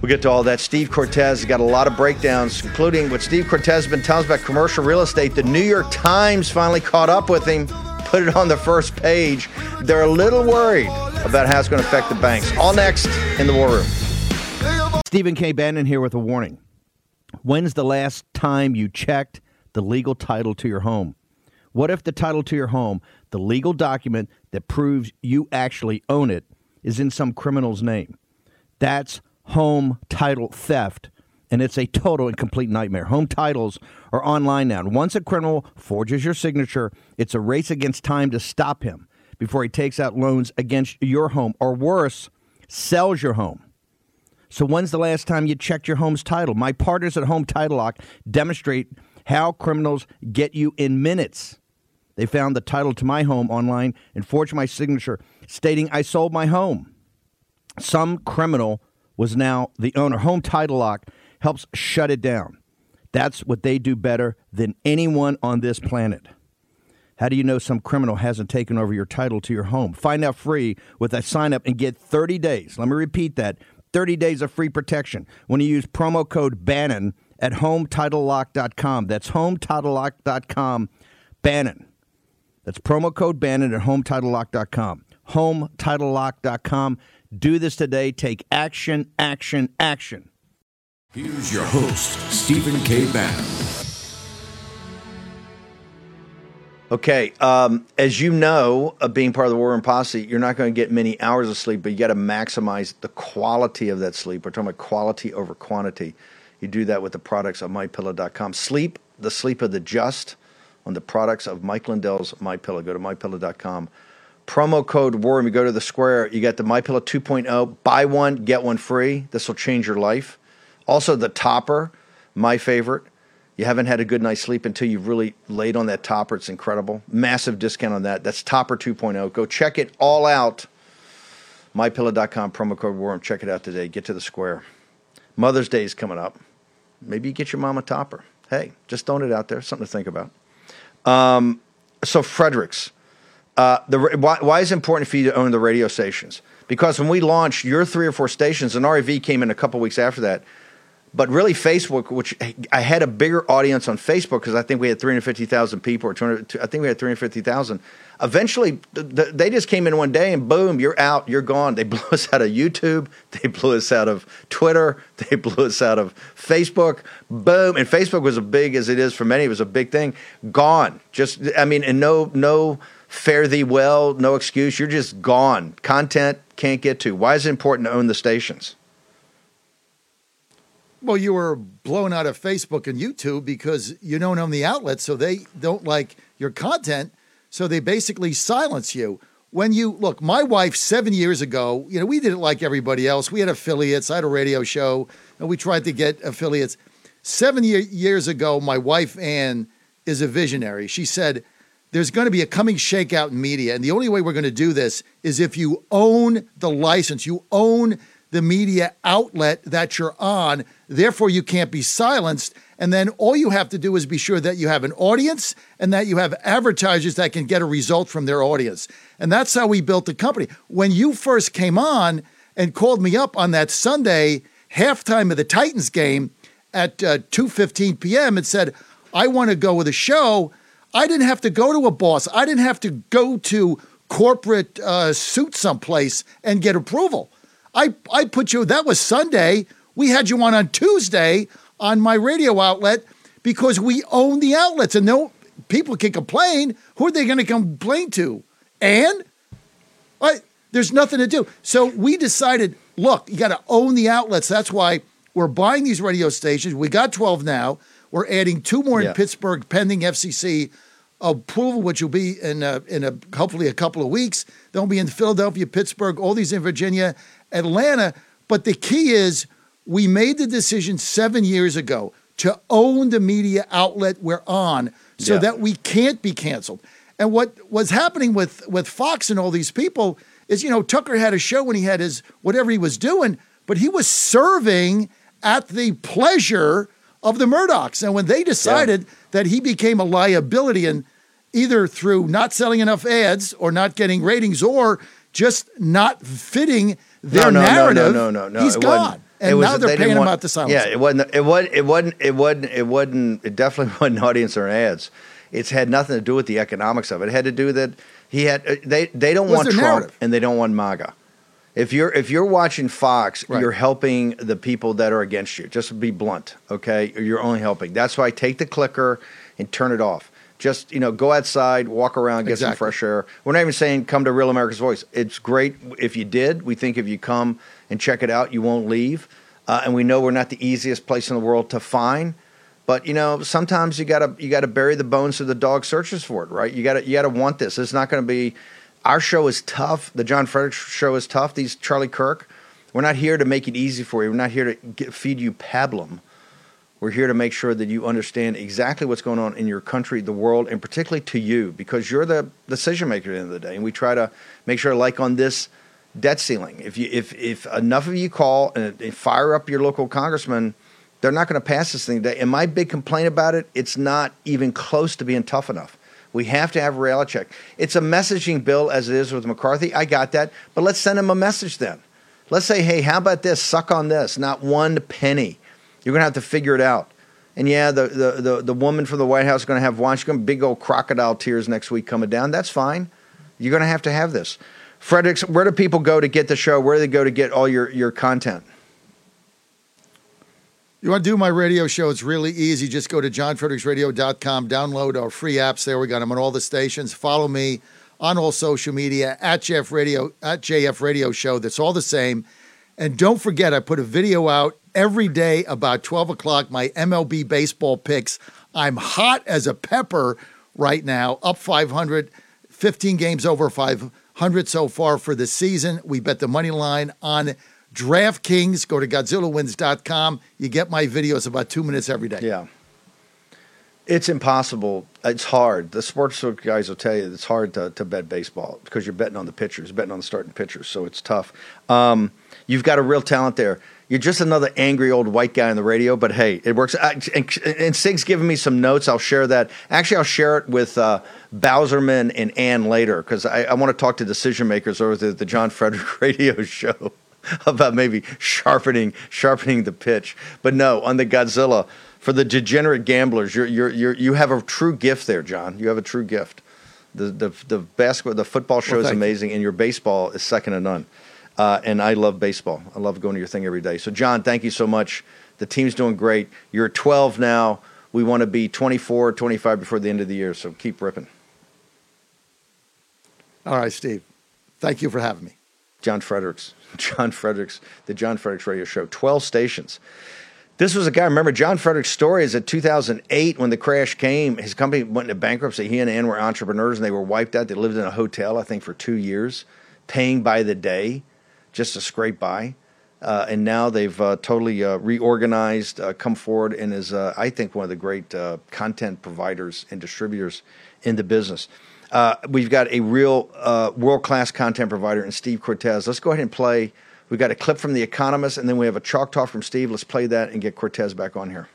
[SPEAKER 8] We'll get to all that. Steve Cortez has got a lot of breakdowns, including what Steve Cortez has been telling us about commercial real estate. The New York Times finally caught up with him, put it on the first page. They're a little worried about how it's going to affect the banks. All next in the War Room.
[SPEAKER 13] Stephen K. Bannon here with a warning. When's the last time you checked the legal title to your home. What if the title to your home, the legal document that proves you actually own it, is in some criminal's name? That's home title theft, and it's a total and complete nightmare. Home titles are online now. And once a criminal forges your signature, it's a race against time to stop him before he takes out loans against your home, or worse, sells your home. So, when's the last time you checked your home's title? My partners at Home Title Lock demonstrate how criminals get you in minutes. They found the title to my home online and forged my signature stating I sold my home. Some criminal was now the owner. Home Title Lock helps shut it down. That's what they do better than anyone on this planet. How do you know some criminal hasn't taken over your title to your home? Find out free with a sign up and get 30 days. Let me repeat that 30 days of free protection when you use promo code Bannon at HomeTitleLock.com. That's HomeTitleLock.com. Bannon. That's promo code Bannon at HomeTitleLock.com. HomeTitleLock.com. Do this today. Take action, action, action.
[SPEAKER 3] Here's your host, Stephen K. Bannon.
[SPEAKER 8] Okay, um, as you know, uh, being part of the War Room Posse, you're not going to get many hours of sleep, but you got to maximize the quality of that sleep. We're talking about quality over quantity. You do that with the products of MyPillow.com. Sleep, the sleep of the just, on the products of Mike Lindell's MyPillow. Go to MyPillow.com. Promo code War Room. You go to the square. You got the MyPillow 2.0. Buy one, get one free. This will change your life. Also, the topper, my favorite. You haven't had a good night's sleep until you've really laid on that topper. It's incredible. Massive discount on that. That's Topper 2.0. Go check it all out. MyPillow.com, promo code Warm. Check it out today. Get to the square. Mother's Day is coming up. Maybe you get your mom a topper. Hey, just throwing it out there. Something to think about. Um, so, Fredericks, uh, the, why, why is it important for you to own the radio stations? Because when we launched your three or four stations, and RAV came in a couple weeks after that, but really Facebook, which I had a bigger audience on Facebook because I think we had 350,000 people or 200, I think we had 350,000. Eventually, th- th- they just came in one day and boom, you're out, you're gone. They blew us out of YouTube, they blew us out of Twitter, they blew us out of Facebook. Boom, and Facebook was as big as it is for many. It was a big thing. Gone. Just, I mean, and no, no fare thee well, no excuse. You're just gone. Content can't get to. Why is it important to own the stations?
[SPEAKER 14] Well, you were blown out of Facebook and YouTube because you don't own the outlet, so they don't like your content. So they basically silence you. When you look, my wife seven years ago, you know, we didn't like everybody else. We had affiliates. I had a radio show, and we tried to get affiliates. Seven year, years ago, my wife Ann is a visionary. She said, "There's going to be a coming shakeout in media, and the only way we're going to do this is if you own the license, you own the media outlet that you're on. Therefore, you can't be silenced. And then all you have to do is be sure that you have an audience and that you have advertisers that can get a result from their audience. And that's how we built the company. When you first came on and called me up on that Sunday halftime of the Titans game at uh, 2:15 p.m. and said, "I want to go with a show." I didn't have to go to a boss. I didn't have to go to corporate uh, suit someplace and get approval. I, I put you, that was Sunday. We had you on on Tuesday on my radio outlet because we own the outlets and no people can complain. Who are they going to complain to? And I, there's nothing to do. So we decided, look, you got to own the outlets. That's why we're buying these radio stations. We got 12 now. We're adding two more
[SPEAKER 8] Yeah.
[SPEAKER 14] in Pittsburgh pending FCC approval, which will be in a, in a hopefully a couple of weeks. They'll be in Philadelphia, Pittsburgh, all these in Virginia, Atlanta. But the key is we made the decision seven years ago to own the media outlet we're on so
[SPEAKER 8] Yeah.
[SPEAKER 14] that we can't be canceled. And what was happening with, with Fox and all these people is, you know, Tucker had a show when he had his whatever he was doing, but he was serving at the pleasure of the Murdochs. And when they decided that he became a liability and either through not selling enough ads or not getting ratings or just not fitting their
[SPEAKER 8] no, no,
[SPEAKER 14] narrative,
[SPEAKER 8] No, no, no, no.
[SPEAKER 14] he's
[SPEAKER 8] it
[SPEAKER 14] gone. And
[SPEAKER 8] was-
[SPEAKER 14] now they're
[SPEAKER 8] they
[SPEAKER 14] paying him out to silence.
[SPEAKER 8] Yeah, it wasn't. It wasn't. It wasn't. It wasn't. It wasn't. It definitely wasn't audience or ads. It's had nothing to do with the economics of it. It had to do that he had. uh, They they don't want Trump
[SPEAKER 14] narrative?
[SPEAKER 8] and they don't want MAGA. If you're if you're watching Fox,
[SPEAKER 14] Right.
[SPEAKER 8] you're helping the people that are against you. Just be blunt, okay? You're only helping. That's why take the clicker and turn it off. Just you know, go outside, walk around, get some fresh air. We're not even saying come to Real America's Voice. It's great if you did. We think if you come and check it out, you won't leave. Uh, and we know we're not the easiest place in the world to find. But you know, sometimes you gotta you gotta bury the bones so the dog searches for it, right? You gotta you gotta want this. It's not gonna be. Our show is tough. The John Frederick show is tough. These Charlie Kirk. We're not here to make it easy for you. We're not here to get, feed you pablum. We're here to make sure that you understand exactly what's going on in your country, the world, and particularly to you, because you're the decision maker at the end of the day. And we try to make sure, like on this debt ceiling, if you if if enough of you call and, fire up your local congressman, they're not going to pass this thing today. And my big complaint about it, it's not even close to being tough enough. We have to have a reality check. It's a messaging bill as it is with McCarthy. I got that. But let's send him a message then. Let's say, hey, how about this? Suck on this. Not one penny. You're going to have to figure it out. And yeah, the, the, the, the woman from the White House is going to have. She's big old crocodile tears next week coming down. That's fine. You're going to have to have this. Fredericks, where do people go to get the show? Where do they go to get all your, your content?
[SPEAKER 14] You want to do my radio show? It's really easy. Just go to johnfredericksradio.com, download our free apps there. We got them on all the stations. Follow me on all social media at JF Radio at JF Radio Show. That's all the same. And don't forget, I put a video out every day about 12 o'clock, my MLB baseball picks. I'm hot as a pepper right now, up 500, 15 games over 500 so far for the season. We bet the money line on DraftKings. Go to GodzillaWins.com. You get my videos about two minutes every day.
[SPEAKER 8] Yeah. It's impossible. It's hard. The sports guys will tell you it's hard to, to bet baseball because you're betting on the pitchers, betting on the starting pitchers. So it's tough. Um, you've got a real talent there. You're just another angry old white guy on the radio, but hey, it works. I, and, and Sigg's giving me some notes. I'll share that. Actually, I'll share it with uh, Bowserman and Ann later because I, I want to talk to decision makers over the, the John Frederick radio show about maybe sharpening sharpening the pitch. But no, on the Godzilla for the degenerate gamblers, you're, you're, you're, you have a true gift there, John. You have a true gift. The the the basketball, the football show
[SPEAKER 14] Well,
[SPEAKER 8] is
[SPEAKER 14] thank you.
[SPEAKER 8] amazing, and your baseball is second to none. Uh, and I love baseball. I love going to your thing every day. So, John, thank you so much. The team's doing great. You're 12 now. We want to be 24, 25 before the end of the year. So keep ripping.
[SPEAKER 14] All right, Steve. Thank you for having me.
[SPEAKER 8] John Fredericks. John Fredericks, the John Fredericks Radio Show. 12 stations. This was a guy, remember, John Frederick's story is that 2008, when the crash came, his company went into bankruptcy. He and Ann were entrepreneurs and they were wiped out. They lived in a hotel, I think, for two years, paying by the day just to scrape by. Uh, and now they've uh, totally uh, reorganized, uh, come forward, and is, uh, I think, one of the great uh, content providers and distributors in the business. We've got a real world class content provider in Steve Cortes. Let's go ahead and play. We've got a clip from The Economist, and then we have a chalk talk from Steve. Let's play that and get Cortes back on here.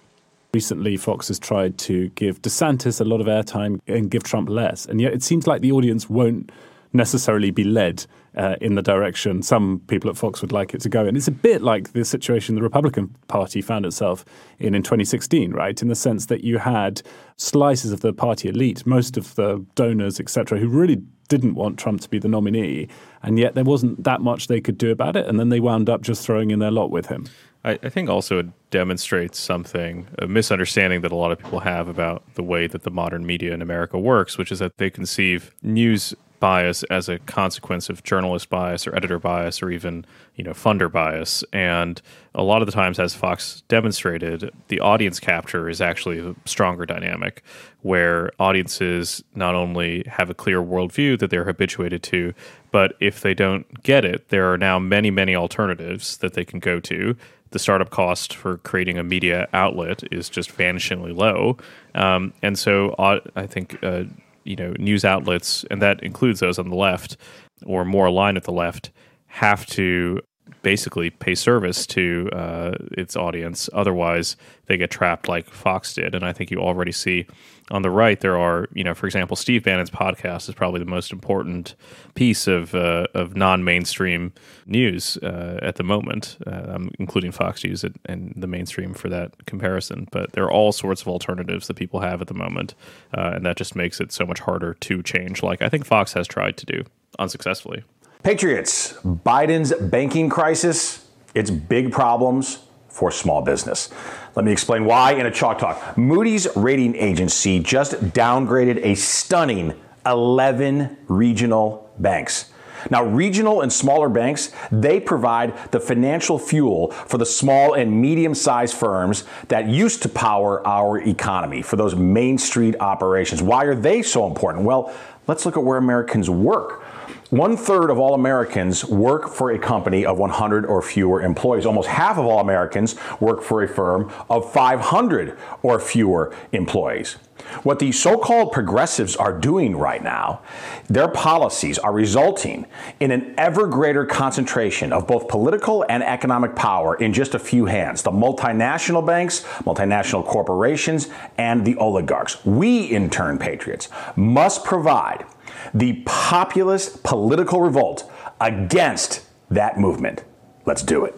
[SPEAKER 15] Recently, Fox has tried to give DeSantis a lot of airtime and give Trump less. And yet it seems like the audience won't necessarily be led uh, in the direction some people at Fox would like it to go. And it's a bit like the situation the Republican Party found itself in in 2016, right? In the sense that you had slices of the party elite, most of the donors, etc., who really didn't want Trump to be the nominee, and yet there wasn't that much they could do about it. And then they wound up just throwing in their lot with him.
[SPEAKER 16] I, I think also it demonstrates something, a misunderstanding that a lot of people have about the way that the modern media in America works, which is that they conceive news bias as a consequence of journalist bias or editor bias or even you know funder bias. And a lot of the times as fox demonstrated the audience capture is actually a stronger dynamic where audiences not only have a clear worldview that they're habituated to but if they don't get it there are now many many alternatives that they can go to. The startup cost for creating a media outlet is just vanishingly low. Um, and so uh, i think uh, you know news outlets and that includes those on the left or more aligned with the left have to basically pay service to uh, its audience. Otherwise they get trapped like fox did. And i think you already see on the right there are you know for example steve bannon's podcast is probably the most important piece of uh, of non-mainstream news uh, at the moment um, including fox news and, and the mainstream for that comparison. But there are all sorts of alternatives that people have at the moment uh, and that just makes it so much harder to change like i think fox has tried to do unsuccessfully
[SPEAKER 17] Patriots, Biden's banking crisis, its big problems for small business. Let me explain why in a Chalk Talk. Moody's rating agency just downgraded a stunning 11 regional banks. Now, regional and smaller banks, they provide the financial fuel for the small and medium sized firms that used to power our economy, for those Main Street operations. Why are they so important? Well, let's look at where Americans work. One third of all Americans work for a company of 100 or fewer employees. Almost half of all Americans work for a firm of 500 or fewer employees. What the so called progressives are doing right now, their policies are resulting in an ever greater concentration of both political and economic power in just a few hands the multinational banks, multinational corporations, and the oligarchs. We, in turn, patriots, must provide the populist political revolt against that movement. Let's do it.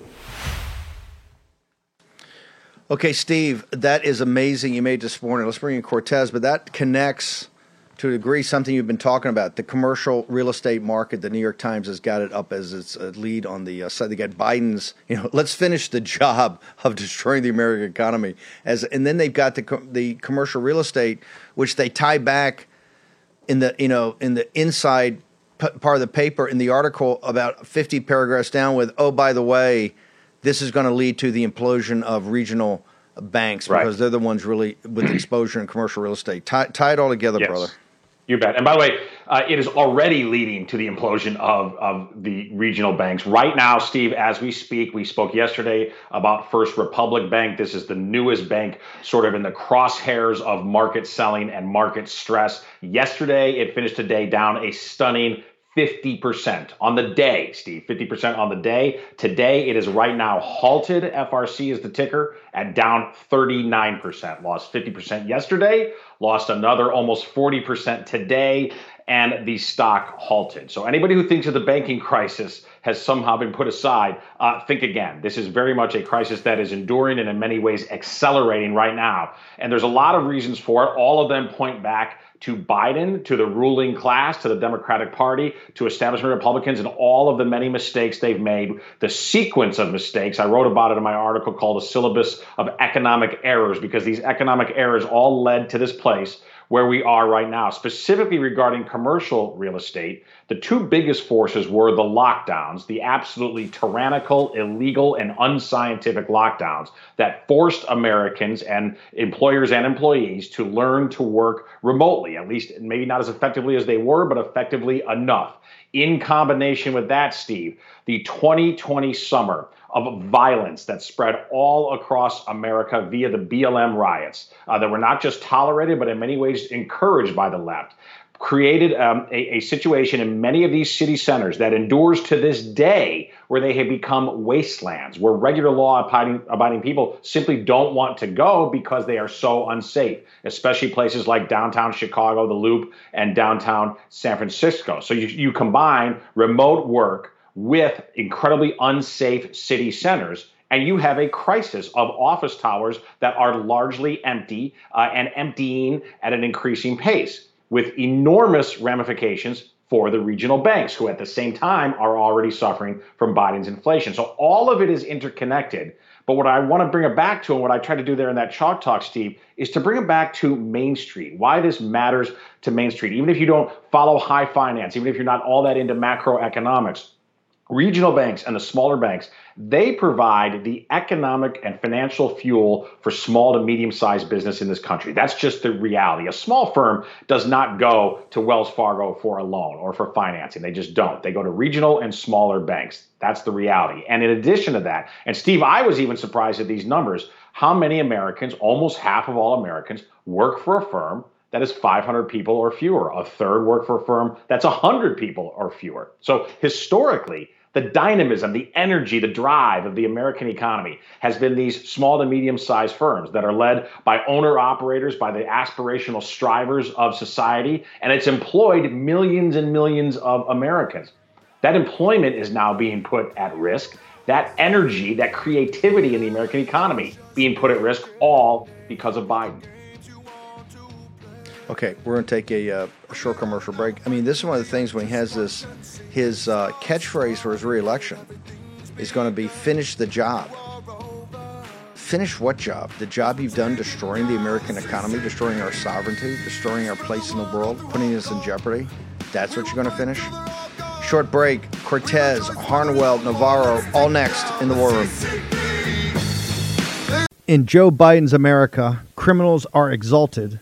[SPEAKER 8] Okay, Steve, that is amazing. You made this morning. Let's bring in Cortes, but that connects to a degree something you've been talking about the commercial real estate market. The New York Times has got it up as its uh, lead on the uh, side. They got Biden's, you know, let's finish the job of destroying the American economy. As and then they've got the the commercial real estate, which they tie back in the you know in the inside p- part of the paper in the article about 50 paragraphs down with oh by the way this is going to lead to the implosion of regional banks
[SPEAKER 12] Right.
[SPEAKER 8] because they're the ones really with exposure in commercial real estate tie, tie it all together
[SPEAKER 12] Yes.
[SPEAKER 8] brother
[SPEAKER 12] You bet. And by the way, uh, it is already leading to the implosion of, of the regional banks. Right now, Steve, as we speak, we spoke yesterday about First Republic Bank. This is the newest bank, sort of in the crosshairs of market selling and market stress. Yesterday, it finished today down a stunning 50% on the day, Steve. 50% on the day. Today, it is right now halted. FRC is the ticker at down 39%. Lost 50% yesterday, lost another almost 40% today, and the stock halted. So, anybody who thinks of the banking crisis has somehow been put aside, uh, think again. This is very much a crisis that is enduring and in many ways accelerating right now. And there's a lot of reasons for it. All of them point back to Biden, to the ruling class, to the Democratic Party, to establishment Republicans, and all of the many mistakes they've made. The sequence of mistakes, I wrote about it in my article called The Syllabus of Economic Errors, because these economic errors all led to this place where we are right now. Specifically regarding commercial real estate, the two biggest forces were the lockdowns, the absolutely tyrannical, illegal, and unscientific lockdowns that forced Americans and employers and employees to learn to work remotely, at least maybe not as effectively as they were, but effectively enough. In combination with that, Steve, the 2020 summer of violence that spread all across America via the BLM riots uh, that were not just tolerated, but in many ways encouraged by the left, created um, a, a situation in many of these city centers that endures to this day where they have become wastelands, where regular law abiding, abiding people simply don't want to go because they are so unsafe, especially places like downtown Chicago, the Loop, and downtown San Francisco. So you, you combine remote work with incredibly unsafe city centers. And you have a crisis of office towers that are largely empty uh, and emptying at an increasing pace, with enormous ramifications for the regional banks, who at the same time are already suffering from Biden's inflation. So all of it is interconnected. But what I want to bring it back to, and what I try to do there in that chalk talk, Steve, is to bring it back to Main Street. Why this matters to Main Street, even if you don't follow high finance, even if you're not all that into macroeconomics regional banks and the smaller banks they provide the economic and financial fuel for small to medium sized business in this country. That's just the reality. A small firm does not go to wells fargo for a loan or for financing. They just don't. They go to regional and smaller banks. That's the reality. And in addition to that and steve i was even surprised at these numbers how many americans almost half of all americans work for a firm that is 500 people or fewer. A third work for a firm that's 100 people or fewer. So historically, the dynamism, the energy, the drive of the American economy has been these small to medium sized firms that are led by owner operators, by the aspirational strivers of society, and it's employed millions and millions of Americans. That employment is now being put at risk. That energy, that creativity in the American economy being put at risk, all because of Biden.
[SPEAKER 8] Okay, we're going to take a, uh, a short commercial break. I mean, this is one of the things when he has this, his uh, catchphrase for his reelection is going to be finish the job. Finish what job? The job you've done destroying the American economy, destroying our sovereignty, destroying our place in the world, putting us in jeopardy? That's what you're going to finish? Short break. Cortes, Harnwell, Navarro, all next in the War Room. In Joe Biden's America, criminals are exalted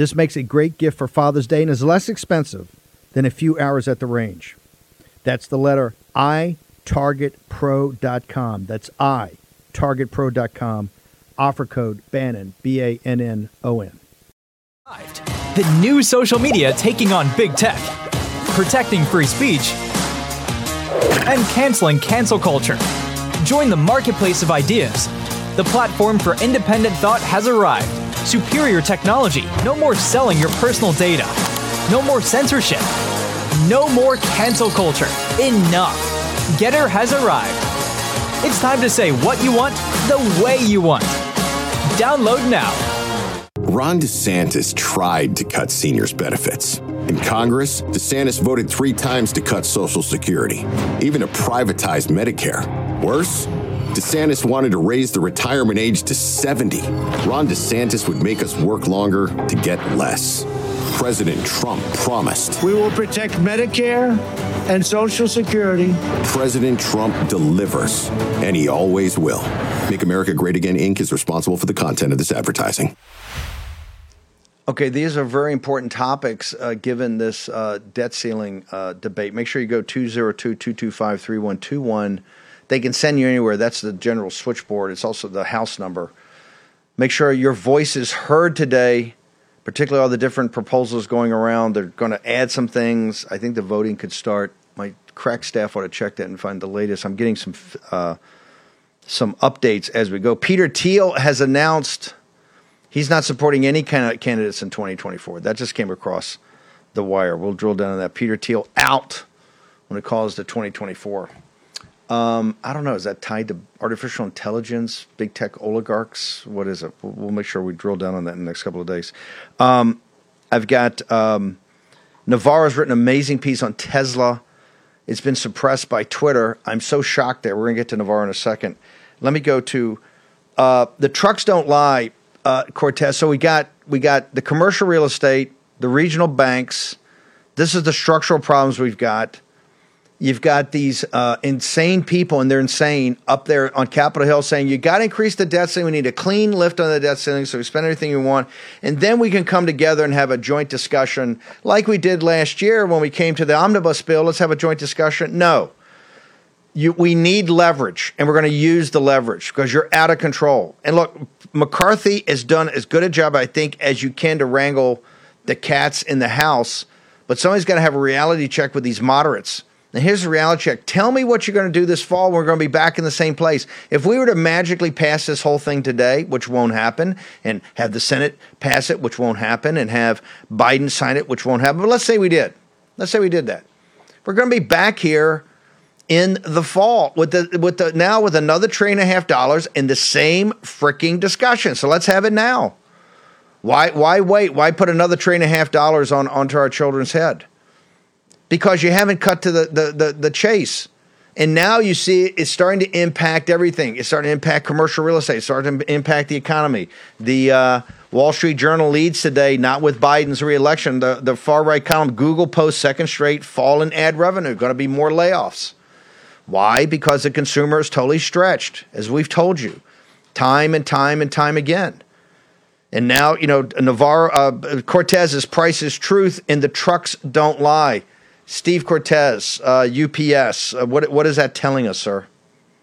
[SPEAKER 13] This makes a great gift for Father's Day and is less expensive than a few hours at the range. That's the letter I, targetpro.com. That's I, targetpro.com. Offer code Bannon, B A N N O N.
[SPEAKER 18] The new social media taking on big tech, protecting free speech, and canceling cancel culture. Join the marketplace of ideas. The platform for independent thought has arrived. Superior technology. No more selling your personal data. No more censorship. No more cancel culture. Enough. Gettr has arrived. It's time to say what you want the way you want. Download now.
[SPEAKER 3] Ron DeSantis tried to cut seniors' benefits. In Congress, DeSantis voted three times to cut Social Security, even to privatize Medicare. Worse, DeSantis wanted to raise the retirement age to 70. Ron DeSantis would make us work longer to get less. President Trump promised.
[SPEAKER 19] We will protect Medicare and Social Security.
[SPEAKER 3] President Trump delivers, and he always will. Make America Great Again Inc. is responsible for the content of this advertising.
[SPEAKER 8] Okay, these are very important topics uh, given this uh, debt ceiling uh, debate. Make sure you go 202 225 3121. They can send you anywhere. That's the general switchboard. It's also the house number. Make sure your voice is heard today, particularly all the different proposals going around. They're going to add some things. I think the voting could start. My crack staff ought to check that and find the latest. I'm getting some uh, some updates as we go. Peter Thiel has announced he's not supporting any kind of candidates in 2024. That just came across the wire. We'll drill down on that. Peter Thiel out when it calls to 2024. Um, I don't know. Is that tied to artificial intelligence, big tech oligarchs? What is it? We'll, make sure we drill down on that in the next couple of days. Um, I've got um, Navarro's written an amazing piece on Tesla. It's been suppressed by Twitter. I'm so shocked there. We're going to get to Navarro in a second. Let me go to uh, the trucks don't lie, uh, Cortes. So we got we got the commercial real estate, the regional banks. This is the structural problems we've got. You've got these uh, insane people, and they're insane up there on Capitol Hill saying, You got to increase the debt ceiling. We need a clean lift on the debt ceiling so we spend everything we want. And then we can come together and have a joint discussion like we did last year when we came to the omnibus bill. Let's have a joint discussion. No. You, we need leverage, and we're going to use the leverage because you're out of control. And look, McCarthy has done as good a job, I think, as you can to wrangle the cats in the House. But somebody's got to have a reality check with these moderates now, here's the reality check. Tell me what you're going to do this fall. We're going to be back in the same place. If we were to magically pass this whole thing today, which won't happen, and have the Senate pass it, which won't happen, and have Biden sign it, which won't happen, but let's say we did. Let's say we did that. We're going to be back here in the fall with the with the now with another three and a half dollars in the same freaking discussion. So let's have it now. Why why wait? Why put another three and a half dollars on onto our children's head? Because you haven't cut to the, the, the, the, chase. And now you see it's starting to impact everything. It's starting to impact commercial real estate. It's starting to impact the economy. The uh, Wall Street Journal leads today, not with Biden's reelection. The, the far right column, Google posts second straight fall in ad revenue. Going to be more layoffs. Why? Because the consumer is totally stretched, as we've told you, time and time and time again. And now, you know, Navarro, uh, Cortes's price is truth, and the trucks don't lie. Steve Cortes, uh, UPS. Uh, what what is that telling us, sir?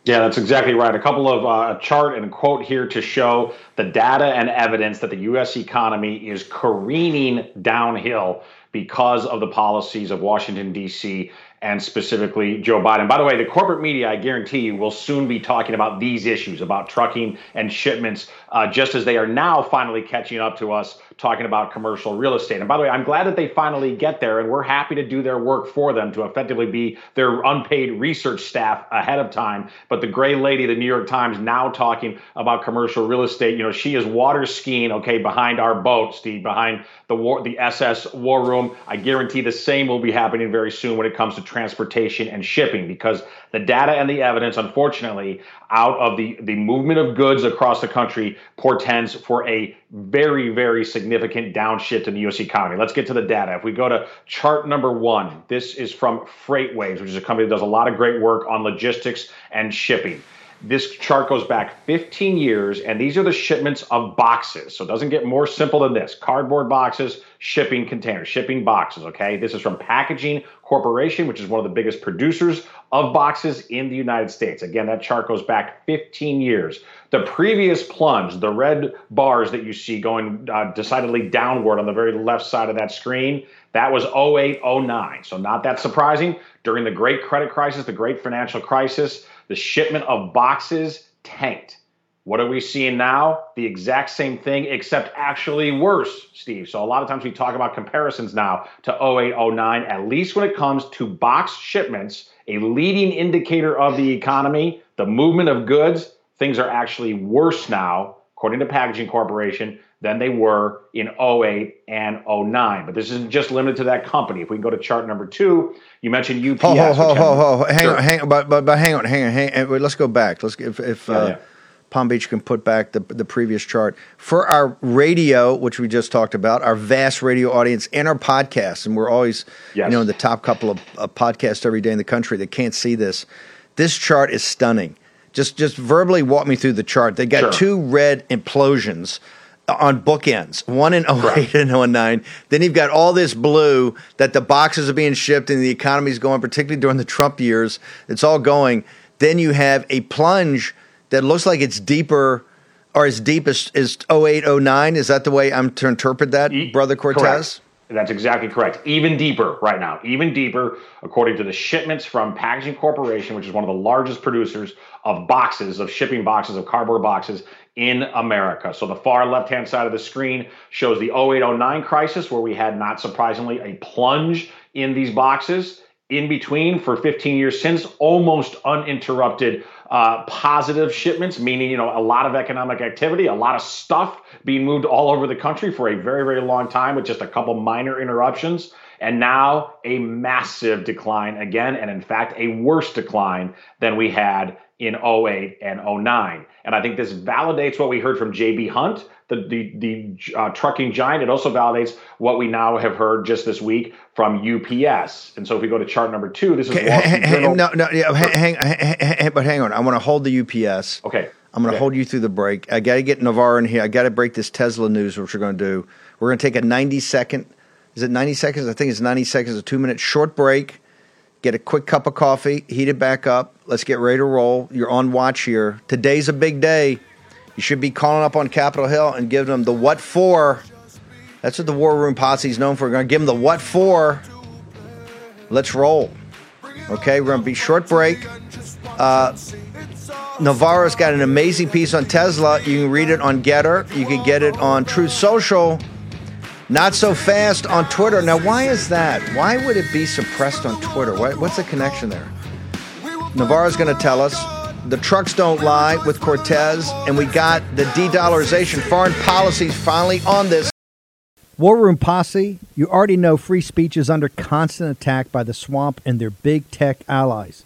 [SPEAKER 12] Yeah, that's exactly right. A couple of uh, a chart and a quote here to show the data and evidence that the U.S. economy is careening downhill because of the policies of Washington D.C. and specifically Joe Biden. By the way, the corporate media, I guarantee you, will soon be talking about these issues about trucking and shipments, uh, just as they are now finally catching up to us talking about commercial real estate. And by the way, I'm glad that they finally get there, and we're happy to do their work for them to effectively be their unpaid research staff ahead of time. But the gray lady, the New York Times, now talking about commercial real estate. You know, she is water skiing, okay, behind our boat, Steve, behind the war, the SS War Room. I guarantee the same will be happening very soon when it comes to transportation and shipping, because the data and the evidence, unfortunately, out of the the movement of goods across the country portends for a very, very significant downshift in the U.S. economy. Let's get to the data. If we go to chart number one, this is from FreightWaves, which is a company that does a lot of great work on logistics and shipping. This chart goes back 15 years, and these are the shipments of boxes. So it doesn't get more simple than this cardboard boxes, shipping containers, shipping boxes. Okay. This is from Packaging Corporation, which is one of the biggest producers of boxes in the United States. Again, that chart goes back 15 years. The previous plunge, the red bars that you see going uh, decidedly downward on the very left side of that screen, that was 08, 09. So, not that surprising. During the great credit crisis, the great financial crisis, the shipment of boxes tanked. What are we seeing now? The exact same thing, except actually worse, Steve. So, a lot of times we talk about comparisons now to 08, 09, at least when it comes to box shipments, a leading indicator of the economy, the movement of goods, things are actually worse now, according to Packaging Corporation, than they were in 08 and 09. But this isn't just limited to that company. If we can go to chart number two, you mentioned UPS.
[SPEAKER 8] Ho, ho, ho, ho, ho. Hang
[SPEAKER 12] Sure.
[SPEAKER 8] on, hang on, but, but, but hang on, hang on, hang on. Wait, Let's go back. Let's if, if
[SPEAKER 12] Yeah,
[SPEAKER 8] uh,
[SPEAKER 12] yeah.
[SPEAKER 8] Palm Beach can put back the the previous chart for our radio, which we just talked about, our vast radio audience, and our podcasts, and we're always you know in the top couple of uh, podcasts every day in the country that can't see this. This chart is stunning. Just just verbally walk me through the chart. They got
[SPEAKER 12] Sure.
[SPEAKER 8] two red implosions on bookends, one in 08 and 09. Then you've got all this blue that the boxes are being shipped and the economy's going, particularly during the Trump years. It's all going. Then you have a plunge that looks like it's deeper or as deep as, as 08, 09. Is that the way I'm to interpret that, Brother Cortes?
[SPEAKER 12] Correct. That's exactly correct. Even deeper right now, even deeper, according to the shipments from Packaging Corporation, which is one of the largest producers of boxes, of shipping boxes, of cardboard boxes in America. So the far left hand side of the screen shows the 0809 crisis, where we had, not surprisingly, a plunge in these boxes. In between, for 15 years since, almost uninterrupted uh, positive shipments, meaning you know a lot of economic activity, a lot of stuff being moved all over the country for a very very long time with just a couple minor interruptions, and now a massive decline again, and in fact a worse decline than we had in 08 and 09. And I think this validates what we heard from JB Hunt, the the, the uh, trucking giant. It also validates what we now have heard just this week from UPS. And so if we go to chart number two, this is
[SPEAKER 8] Okay, hang, hang- no, no, yeah, hang, hang, hang, hang- but hang on. I want to hold the UPS.
[SPEAKER 12] Okay.
[SPEAKER 8] I'm going to
[SPEAKER 12] Okay.
[SPEAKER 8] hold you through the break. I got to get Navarro in here. I got to break this Tesla news, which we're going to do. We're going to take a 90 second. Is it 90 seconds? I think it's 90 seconds, a two minute short break. Get a quick cup of coffee, heat it back up. Let's get ready to roll. You're on watch here. Today's a big day. You should be calling up on Capitol Hill and giving them the what for. That's what the War Room Posse is known for. We're going to give them the what for. Let's roll. Okay, we're going to be short break. Uh, Navarro's got an amazing piece on Tesla. You can read it on Gettr. You can get it on Truth Social. Not so fast on Twitter. Now, why is that? Why would it be suppressed on Twitter? What's the connection there? Navarro's going to tell us. The trucks don't lie with Cortes, and we got the de-dollarization. Foreign policies finally on this.
[SPEAKER 13] War Room Posse, you already know free speech is under constant attack by the swamp and their big tech allies.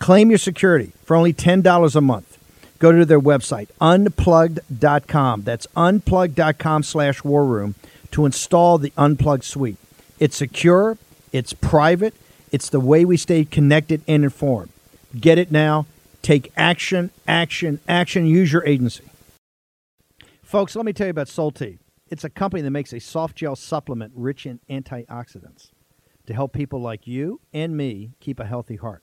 [SPEAKER 13] Claim your security for only $10 a month. Go to their website, unplugged.com. That's unplugged.com slash war room to install the Unplugged suite. It's secure, it's private, it's the way we stay connected and informed.
[SPEAKER 8] Get it now. Take action, action, action. Use your agency. Folks, let me tell you about Solti. It's a company that makes a soft gel supplement rich in antioxidants to help people like you and me keep a healthy heart.